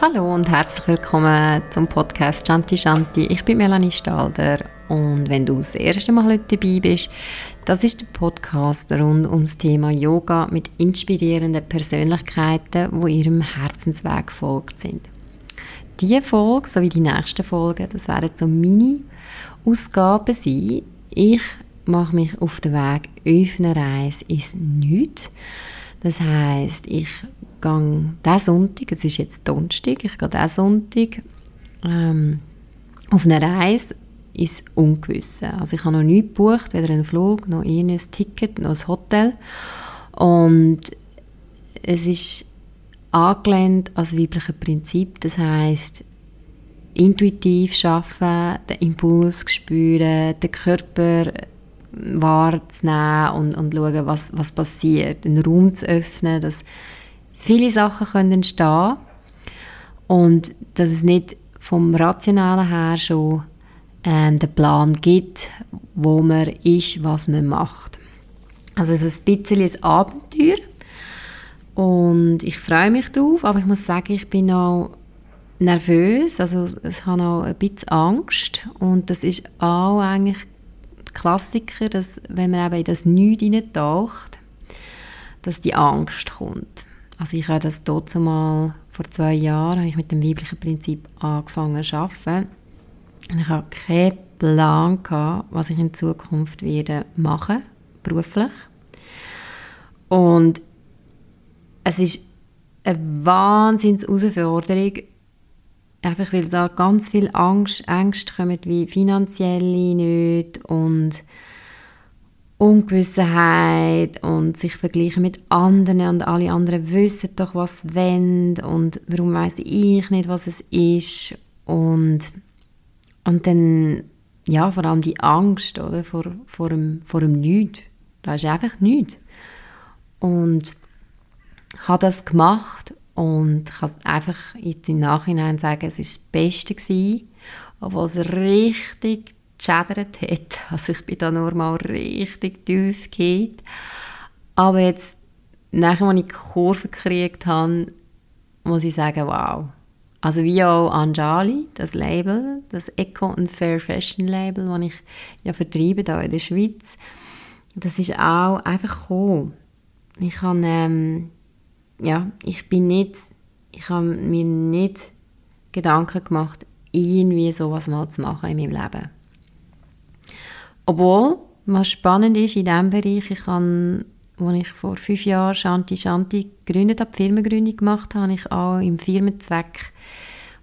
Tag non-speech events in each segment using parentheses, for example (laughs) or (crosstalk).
Hallo und herzlich willkommen zum Podcast Shanti Shanti. Ich bin Melanie Stalder und wenn du das erste Mal heute dabei bist, das ist der Podcast rund ums Thema Yoga mit inspirierenden Persönlichkeiten, die ihrem Herzensweg gefolgt sind. Diese Folge sowie die nächsten Folgen, das werden so Mini-Ausgaben sein. Ich mache mich auf den Weg auf eine Reise ins Nichts. Das heißt, ich gehe diesen Sonntag, es ist jetzt Donnerstag, ich gehe diesen Sonntag ähm, auf eine Reise ins Ungewisse. Also ich habe noch nichts gebucht, weder einen Flug, noch ein Ticket, noch ein Hotel. Und es ist angelehnt als weibliche Prinzip, das heißt intuitiv schaffen, den Impuls spüren, den Körper wahrzunehmen und, und schauen, was, was passiert, einen Raum zu öffnen, dass viele Sachen können entstehen und dass es nicht vom Rationalen her schon ähm, den Plan gibt, wo man ist, was man macht. Also es ist ein bisschen ein Abenteuer. Und ich freue mich drauf, aber ich muss sagen, ich bin auch nervös, also ich habe auch ein bisschen Angst. Und das ist auch eigentlich Klassiker, dass wenn man eben in das Nichts hineintaucht, dass die Angst kommt. Also ich habe das dort mal vor zwei Jahren habe ich mit dem weiblichen Prinzip angefangen zu arbeiten. Ich habe keinen Plan gehabt, was ich in Zukunft werde machen, beruflich. Und es ist eine wahnsinns Herausforderung, einfach weil da ganz viel Angst, Ängste kommen, wie finanzielle nicht und Ungewissenheit und sich vergleichen mit anderen und alle anderen wissen doch, was wollen und warum weiß ich nicht, was es ist und, und dann, ja, vor allem die Angst oder, vor, vor, dem, vor dem Nichts. Da ist einfach nichts. Und habe das gemacht und ich kann einfach jetzt im Nachhinein sagen, es war das Beste gewesen, obwohl es richtig geschädert hat. (laughs) Also ich bin da nur mal richtig tief geht. Aber jetzt, nachdem ich die Kurve gekriegt habe, muss ich sagen, wow. Also wie auch Anjali, das Label, das Eco und Fair Fashion Label, das ich ja vertreibe hier in der Schweiz, das ist auch einfach gekommen. Ich habe ähm, ja, ich bin nicht, ich habe mir nicht Gedanken gemacht, irgendwie sowas mal zu machen in meinem Leben. Obwohl, was spannend ist in diesem Bereich, ich habe, als ich vor fünf Jahren Shanti Shanti gegründet habe, die Firmengründung gemacht habe, habe ich auch im Firmenzweck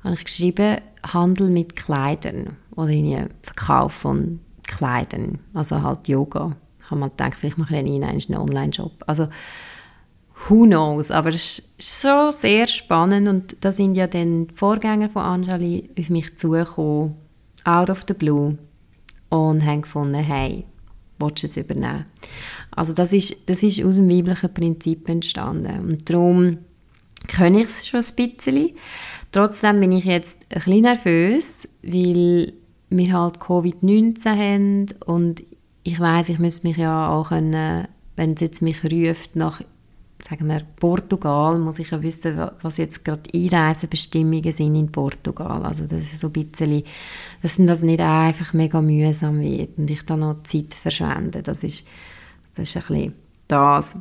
habe ich geschrieben, Handel mit Kleidern oder in Verkauf von Kleidern, also halt Yoga. Ich habe mal gedacht, vielleicht mache ich einen Online-Shop. Also who knows, aber es ist so sehr spannend und da sind ja dann die Vorgänger von Anjali auf mich zugekommen, out of the blue und haben gefunden, hey, willst du es übernehmen? Also das ist, das ist aus dem weiblichen Prinzip entstanden und darum kann ich es schon ein bisschen. Trotzdem bin ich jetzt ein bisschen nervös, weil wir halt Covid-19 haben und ich weiß, ich müsste mich ja auch wenn es jetzt mich ruft, nach sagen wir, Portugal, muss ich ja wissen, was jetzt gerade Einreisebestimmungen sind in Portugal. Also das ist so ein bisschen, dass das nicht einfach mega mühsam wird und ich da noch Zeit verschwende. Das ist, das ist ein bisschen das.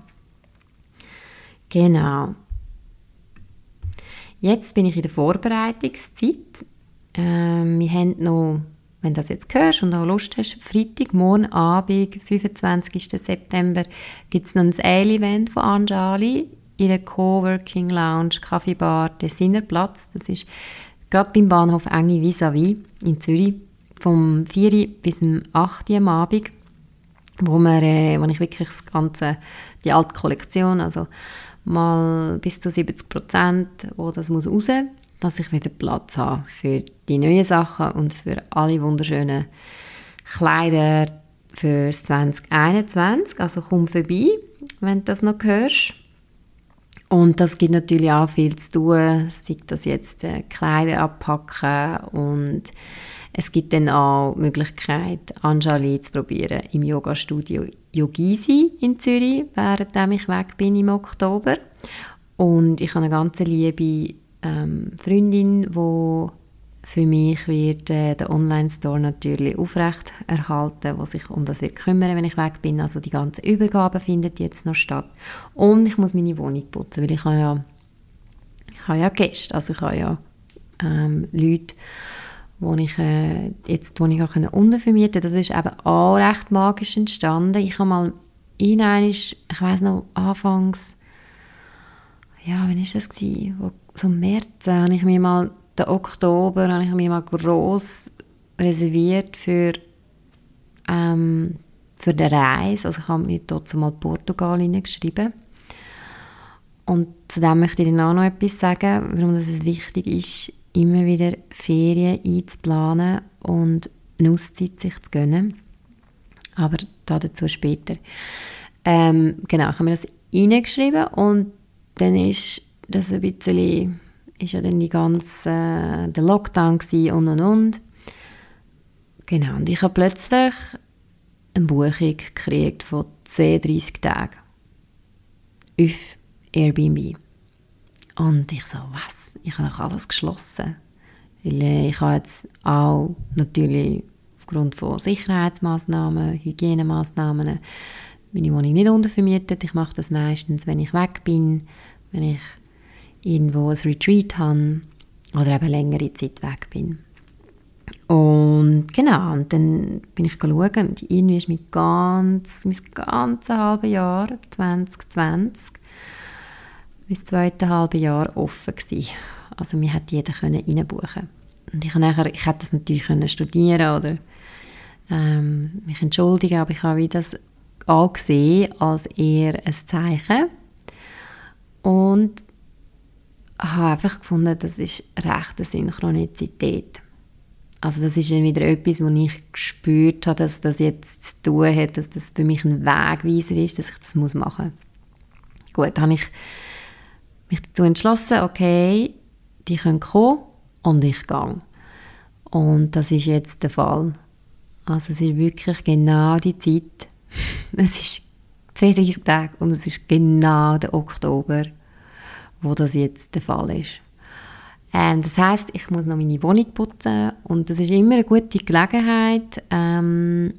Genau. Jetzt bin ich in der Vorbereitungszeit. Ähm, wir haben noch wenn du das jetzt hörst und auch Lust hast, Freitag, morgen Abend, 25. September, gibt es noch ein Eil-Event von Anjali in der Coworking Lounge Kaffeebar Designerplatz. Das ist gerade beim Bahnhof Enge vis-à-vis in Zürich vom 4. bis zum 8. am Abend, wo, wir, äh, wo ich wirklich das ganze, die alte Kollektion, also mal bis zu 70 Prozent, wo das muss raus dass ich wieder Platz habe für die neuen Sachen und für alle wunderschönen Kleider für 2021. Also komm vorbei, wenn du das noch hörst. Und das gibt natürlich auch viel zu tun, sei das jetzt äh, Kleider abpacken und es gibt dann auch die Möglichkeit, Anjali zu probieren im Yoga-Studio Yogisi in Zürich, während ich weg bin im Oktober. Und ich habe eine ganz liebe ähm, Freundin, die für mich wird äh, der Online-Store natürlich aufrecht erhalten, wo sich um das wird kümmern, wenn ich weg bin. Also die ganze Übergabe findet jetzt noch statt. Und ich muss meine Wohnung putzen, weil ich habe ja, ich habe ja Gäste, also ich habe ja ähm, Leute, wo ich äh, jetzt wo ich auch untervermieten Das ist eben auch recht magisch entstanden. Ich habe mal in ich weiß noch, anfangs, ja, wann war das? So im März äh, habe ich mir mal den Oktober habe ich mich mal gross reserviert für, ähm, für die Reise. Also ich habe mir dort mal Portugal hineingeschrieben. Und zu dem möchte ich dann auch noch etwas sagen, warum es wichtig ist, immer wieder Ferien einzuplanen und eine Auszeit sich zu gönnen. Aber dazu später. Ähm, genau, ich habe mir das hineingeschrieben und dann ist das ein bisschen ist ja dann die ganze, äh, der Lockdown und und und. Genau, und ich habe plötzlich eine Buchung gekriegt von 10, 30 Tagen auf Airbnb. Und ich so, was? Ich habe doch alles geschlossen. Weil äh, ich habe jetzt auch natürlich aufgrund von Sicherheitsmaßnahmen, Hygienemaßnahmen meine Wohnung nicht untervermietet. Ich mache das meistens, wenn ich weg bin, wenn ich irgendwo ein Retreat habe oder eben längere Zeit weg bin. Und genau, und dann bin ich schauen und irgendwie ist mein ganz, mein ganzes halbe Jahr, 2020, mein zweites halbe Jahr offen gewesen. Also mir hat jeder können reinbuchen. Und ich, nachher, ich hätte das natürlich können studieren oder ähm, mich entschuldigen, aber ich habe das angesehen als eher ein Zeichen. Und habe einfach gefunden, das ist rechte Synchronizität. Also das ist wieder etwas, wo ich gespürt habe, dass das jetzt zu tun hat, dass das für mich ein Wegweiser ist, dass ich das muss machen muss. Gut, habe ich mich dazu entschlossen, okay, die können kommen und ich gehe. Und das ist jetzt der Fall. Also es ist wirklich genau die Zeit. (laughs) Es ist 32 Tage und es ist genau der Oktober wo das jetzt der Fall ist. Ähm, das heißt, ich muss noch meine Wohnung putzen und das ist immer eine gute Gelegenheit, ähm,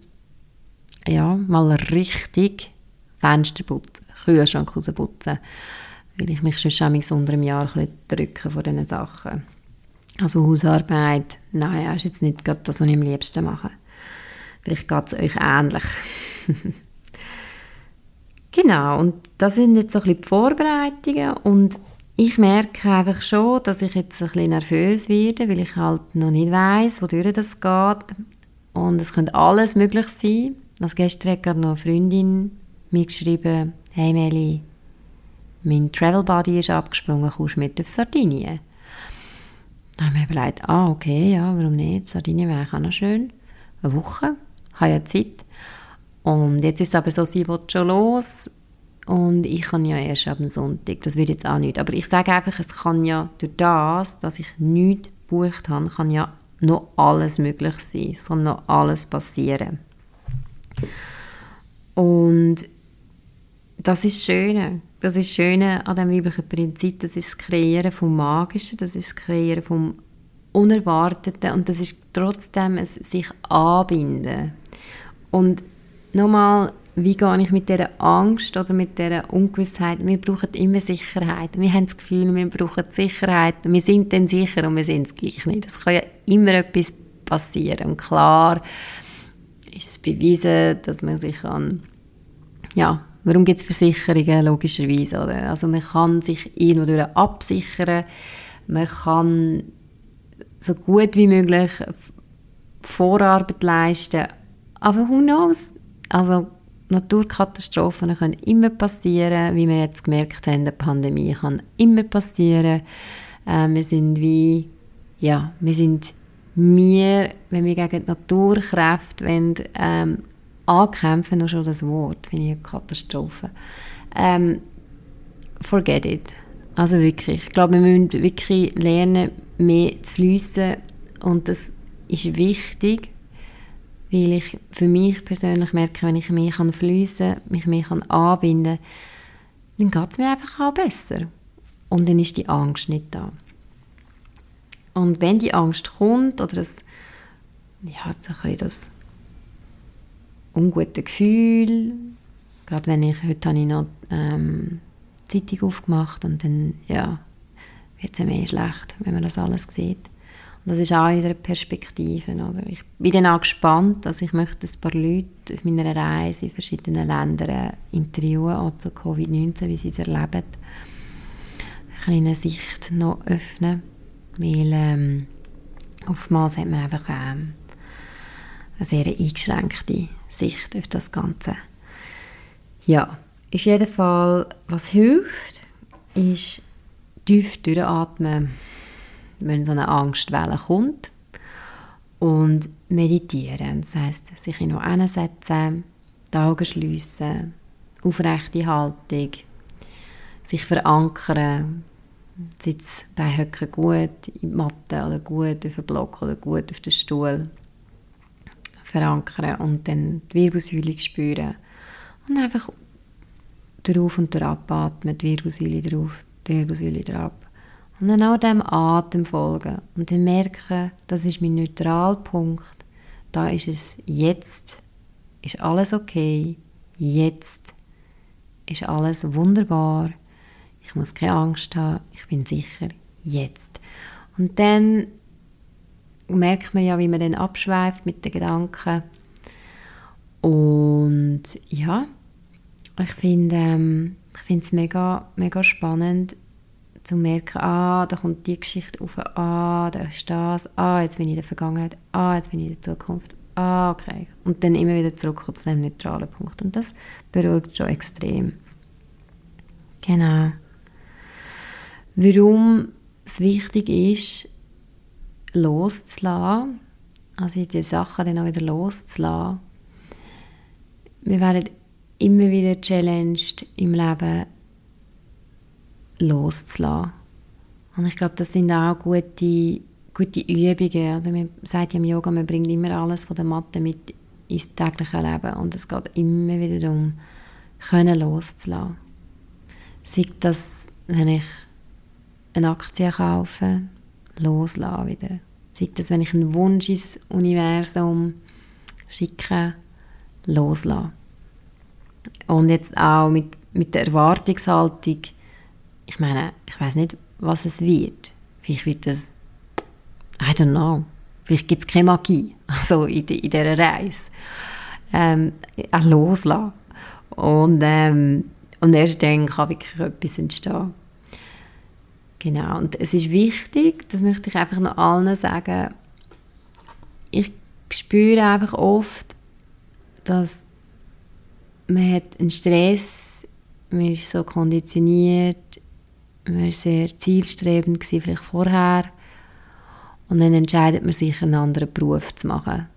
ja, mal richtig Fenster putzen, Kühlschrank rausputzen, weil ich mich schon unter einem Jahr ein drücke von diesen Sachen. Also Hausarbeit, nein, ist jetzt nicht das, was ich am liebsten mache. Vielleicht geht es euch ähnlich. (laughs) genau, und das sind jetzt so ein bisschen die Vorbereitungen und ich merke einfach schon, dass ich jetzt ein bisschen nervös werde, weil ich halt noch nicht weiß, wodurch das geht. Und es könnte alles möglich sein. Als gestern hat gerade noch eine Freundin mir geschrieben, «Hey Meli, mein Travel Buddy ist abgesprungen, kommst du mit auf Sardinien?» Dann habe ich mir überlegt, ah, okay, ja, warum nicht? Sardinien wäre auch noch schön. Eine Woche, habe ja Zeit. Und jetzt ist es aber so, sie will schon los und ich kann ja erst dem Sonntag. Das wird jetzt auch nicht. Aber ich sage einfach, es kann ja durch das, dass ich nichts gebucht habe, kann ja noch alles möglich sein. Es kann noch alles passieren. Und das ist das Schöne. Das ist das Schöne an dem weiblichen Prinzip. Das ist das Kreieren vom Magischen, das ist das Kreieren vom Unerwarteten und das ist trotzdem ein sich anbinden. Und nochmal wie gehe ich mit dieser Angst oder mit dieser Ungewissheit? Wir brauchen immer Sicherheit. Wir haben das Gefühl, wir brauchen Sicherheit. Wir sind dann sicher und wir sind es gleich nicht. Es kann ja immer etwas passieren. Und klar ist es bewiesen, dass man sich an ja, warum gibt es Versicherungen? Logischerweise, oder? Also man kann sich irgendwo absichern. Man kann so gut wie möglich Vorarbeit leisten. Aber who knows? Also Naturkatastrophen können immer passieren, wie wir jetzt gemerkt haben, die Pandemie kann immer passieren. Äh, wir sind wie, ja, wir sind wir, wenn wir gegen die Naturkräfte wollen, ähm, ankämpfen, nur schon das Wort, finde ich eine Katastrophe. Ähm, forget it. Also wirklich, ich glaube, wir müssen wirklich lernen, mehr zu fließen und das ist wichtig weil ich für mich persönlich merke, wenn ich mehr kann fließen, mich mehr kann anbinden, dann geht es mir einfach auch besser. Und dann ist die Angst nicht da. Und wenn die Angst kommt oder das, ja, so das ungute Gefühl, gerade wenn ich, heute habe ich noch ähm, Zeitung aufgemacht und dann, ja, wird es mir schlecht, wenn man das alles sieht. Das ist auch in der Perspektive. Oder? Ich bin dann auch gespannt, dass ich möchte ein paar Leute auf meiner Reise in verschiedenen Ländern interviewen, auch zu Covid-19, wie sie es erleben. Eine kleine Sicht noch öffnen weil ähm, oftmals hat man einfach ähm, eine sehr eingeschränkte Sicht auf das Ganze. Ja, auf jeden Fall, was hilft, ist tief durchatmen, wenn so eine Angstwelle kommt. Und meditieren. Das heißt, sich in noch hinsetzen, die Augen schliessen, aufrechte Haltung, sich verankern, Sitz bei Höcken gut in die Matte oder gut auf den Block oder gut auf den Stuhl. Verankern und dann die Wirbelsäule spüren. Und einfach drauf und drauf atmen, die Wirbelsäule drauf, die Wirbelsäule drauf und dann auch dem Atem folgen. Und dann merken, das ist mein Neutralpunkt, da ist es jetzt, ist alles okay, jetzt. Ist alles wunderbar, ich muss keine Angst haben, ich bin sicher, jetzt. Und dann merkt man ja, wie man dann abschweift mit den Gedanken. Und ja, ich finde ähm, es mega, mega spannend zu merken, ah, da kommt die Geschichte auf, ah, da ist das, ah, jetzt bin ich in der Vergangenheit, ah, jetzt bin ich in der Zukunft, ah, okay. Und dann immer wieder zurück zu dem neutralen Punkt. Und das beruhigt schon extrem. Genau warum es wichtig ist, loszulassen, also die Sachen dann auch wieder loszulassen. Wir werden immer wieder challenged im Leben loszulassen. Und ich glaube, das sind auch gute, gute Übungen. Man sagt ja im Yoga, man bringt immer alles von der Matte mit ins tägliche Leben. Und es geht immer wieder darum, können loszulassen. Sei das, wenn ich eine Aktie kaufen, loslassen wieder. Sei das, wenn ich einen Wunsch ins Universum schicke, loslassen. Und jetzt auch mit, mit der Erwartungshaltung, ich meine, ich weiß nicht, was es wird. Vielleicht wird es, I don't know, vielleicht gibt es keine Magie, (laughs) also in, in dieser Reise. Ähm, auch loslassen. Und, ähm, und erst dann kann wirklich etwas entstehen. Genau, und es ist wichtig, das möchte ich einfach noch allen sagen, ich spüre einfach oft, dass man hat einen Stress, man ist so konditioniert, man war sehr zielstrebend gewesen, vielleicht vorher und dann entscheidet man sich, einen anderen Beruf zu machen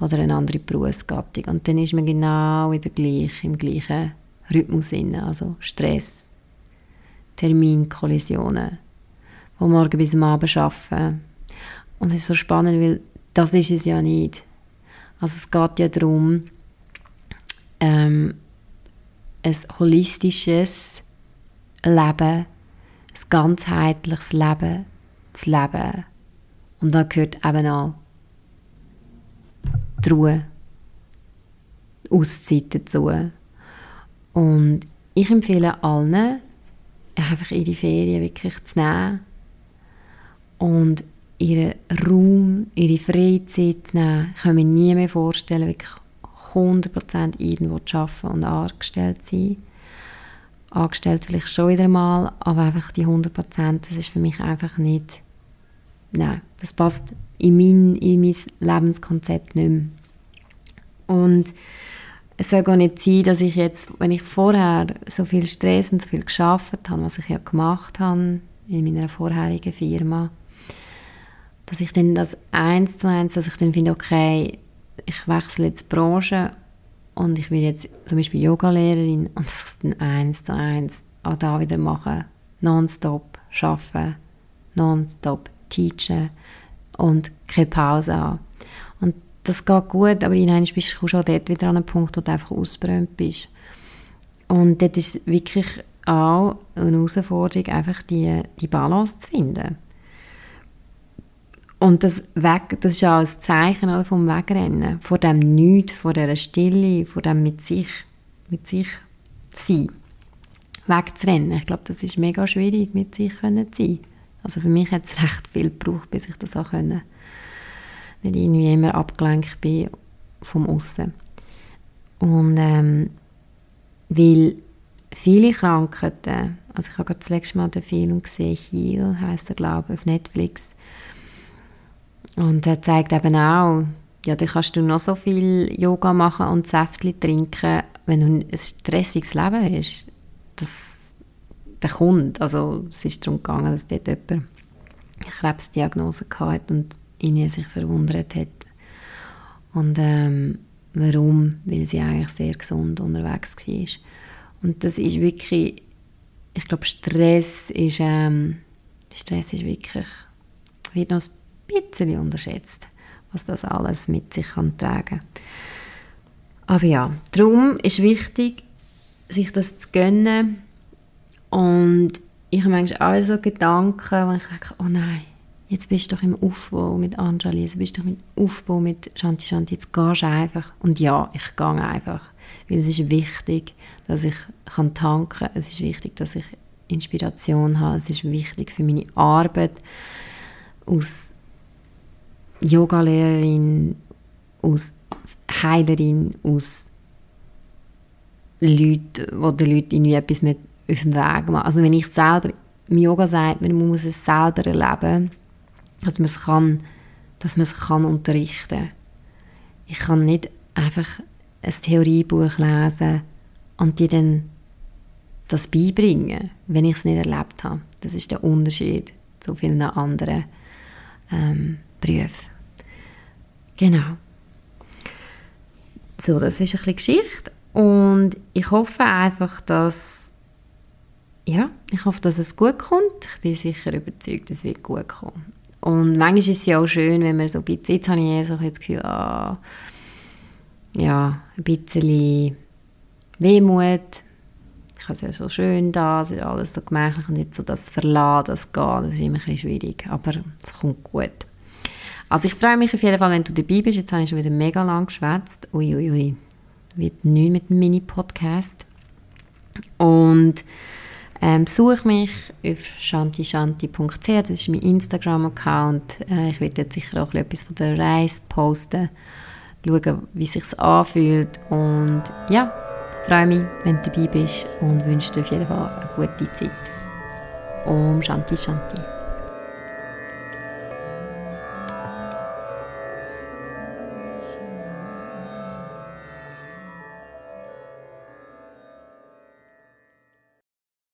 oder eine andere Berufsgattung und dann ist man genau wieder gleich, im gleichen Rhythmus inne, also Stress, Terminkollisionen, wo morgen bis am Abend arbeiten. Und es ist so spannend, weil das ist es ja nicht. Also es geht ja darum, ähm, ein holistisches Leben, ein ganzheitliches Leben zu leben. Und da gehört eben auch die Ruhe, die Auszeit dazu. Und ich empfehle allen, einfach ihre Ferien wirklich zu nehmen und ihren Raum, ihre Freizeit zu nehmen. Ich kann mir nie mehr vorstellen, wirklich 100% irgendwo zu arbeiten und angestellt zu sein. Angestellt vielleicht schon wieder mal, aber einfach die 100%, das ist für mich einfach nicht, nein, das passt in mein, in mein Lebenskonzept nicht mehr. Und es soll gar nicht sein, dass ich jetzt, wenn ich vorher so viel Stress und so viel geschafft habe, was ich ja gemacht habe in meiner vorherigen Firma, dass ich dann das eins zu eins, dass ich dann finde, okay, ich wechsle jetzt die Branche und ich will jetzt zum Beispiel Yogalehrerin und es dann eins zu eins auch da wieder mache, nonstop arbeiten, nonstop teachen und keine Pause haben das geht gut, aber in bist du schon dort wieder an einem Punkt, wo du einfach ausbrennt bist. Und dort ist wirklich auch eine Herausforderung, einfach die, die Balance zu finden. Und das, Weg, das ist ja auch ein Zeichen vom Wegrennen, vor dem Nichts, vor dieser Stille, vor dem mit sich, mit sich sein, wegzurennen. Ich glaube, das ist mega schwierig, mit sich können zu sein. Also für mich hat es recht viel gebraucht, bis ich das auch können. Nicht irgendwie immer abgelenkt bin vom Aussen. Und ähm, weil viele Krankheiten, also ich habe gerade das letzte Mal den Film gesehen, Heal heisst er glaube ich, auf Netflix, und er zeigt eben auch, ja, da kannst du noch so viel Yoga machen und Säftchen trinken, wenn du ein stressiges Leben hast. Das, der kommt. Also es ist darum gegangen, dass dort jemand eine Krebsdiagnose hatte und ihn sich verwundert hat. Und ähm, warum? Weil sie eigentlich sehr gesund unterwegs war. Und das ist wirklich, ich glaube, Stress ist, ähm, Stress ist wirklich, wird noch ein bisschen unterschätzt, was das alles mit sich kann tragen Aber ja, darum ist wichtig, sich das zu gönnen. Und ich habe manchmal auch so Gedanken, wo ich denke, oh nein, jetzt bist du doch im Aufbau mit Anjali, jetzt bist du doch im Aufbau mit Shanti. Shanti, jetzt gehst du einfach. Und ja, ich gehe einfach, weil es ist wichtig, dass ich kann tanken kann, es ist wichtig, dass ich Inspiration habe, es ist wichtig für meine Arbeit aus Yogalehrerin, aus Heilerin, aus Leuten, wo den Leuten irgendwie etwas mit auf dem Weg machen. Also wenn ich selber, im Yoga sagt man, man muss es selber erleben, dass man es kann, dass man es kann unterrichten. Ich kann nicht einfach ein Theoriebuch lesen und dir dann das beibringen, wenn ich es nicht erlebt habe. Das ist der Unterschied zu vielen anderen ähm, Berufen. Genau. So, das ist ein bisschen Geschichte und ich hoffe einfach, dass ja, ich hoffe, dass es gut kommt. Ich bin sicher überzeugt, es wird gut kommen. Und manchmal ist es ja auch schön, wenn man so ein bisschen, jetzt habe ich eher so das Gefühl, ah, ja, ein bisschen Wehmut. Ich habe es ja so schön da, es ist alles so gemächlich und jetzt so das Verlassen, das Gehen, das ist immer ein bisschen schwierig, aber es kommt gut. Also ich freue mich auf jeden Fall, wenn du dabei bist. Jetzt habe ich schon wieder mega lang geschwätzt. Uiuiui, ui, wird neu mit dem Mini-Podcast. Und ähm, besuche mich auf shantishanti.ch, das ist mein Instagram-Account. Äh, ich werde jetzt sicher auch etwas von der Reise posten, schauen, wie es sich anfühlt. Und ja, freue mich, wenn du dabei bist und wünsche dir auf jeden Fall eine gute Zeit. Om Shanti Shanti.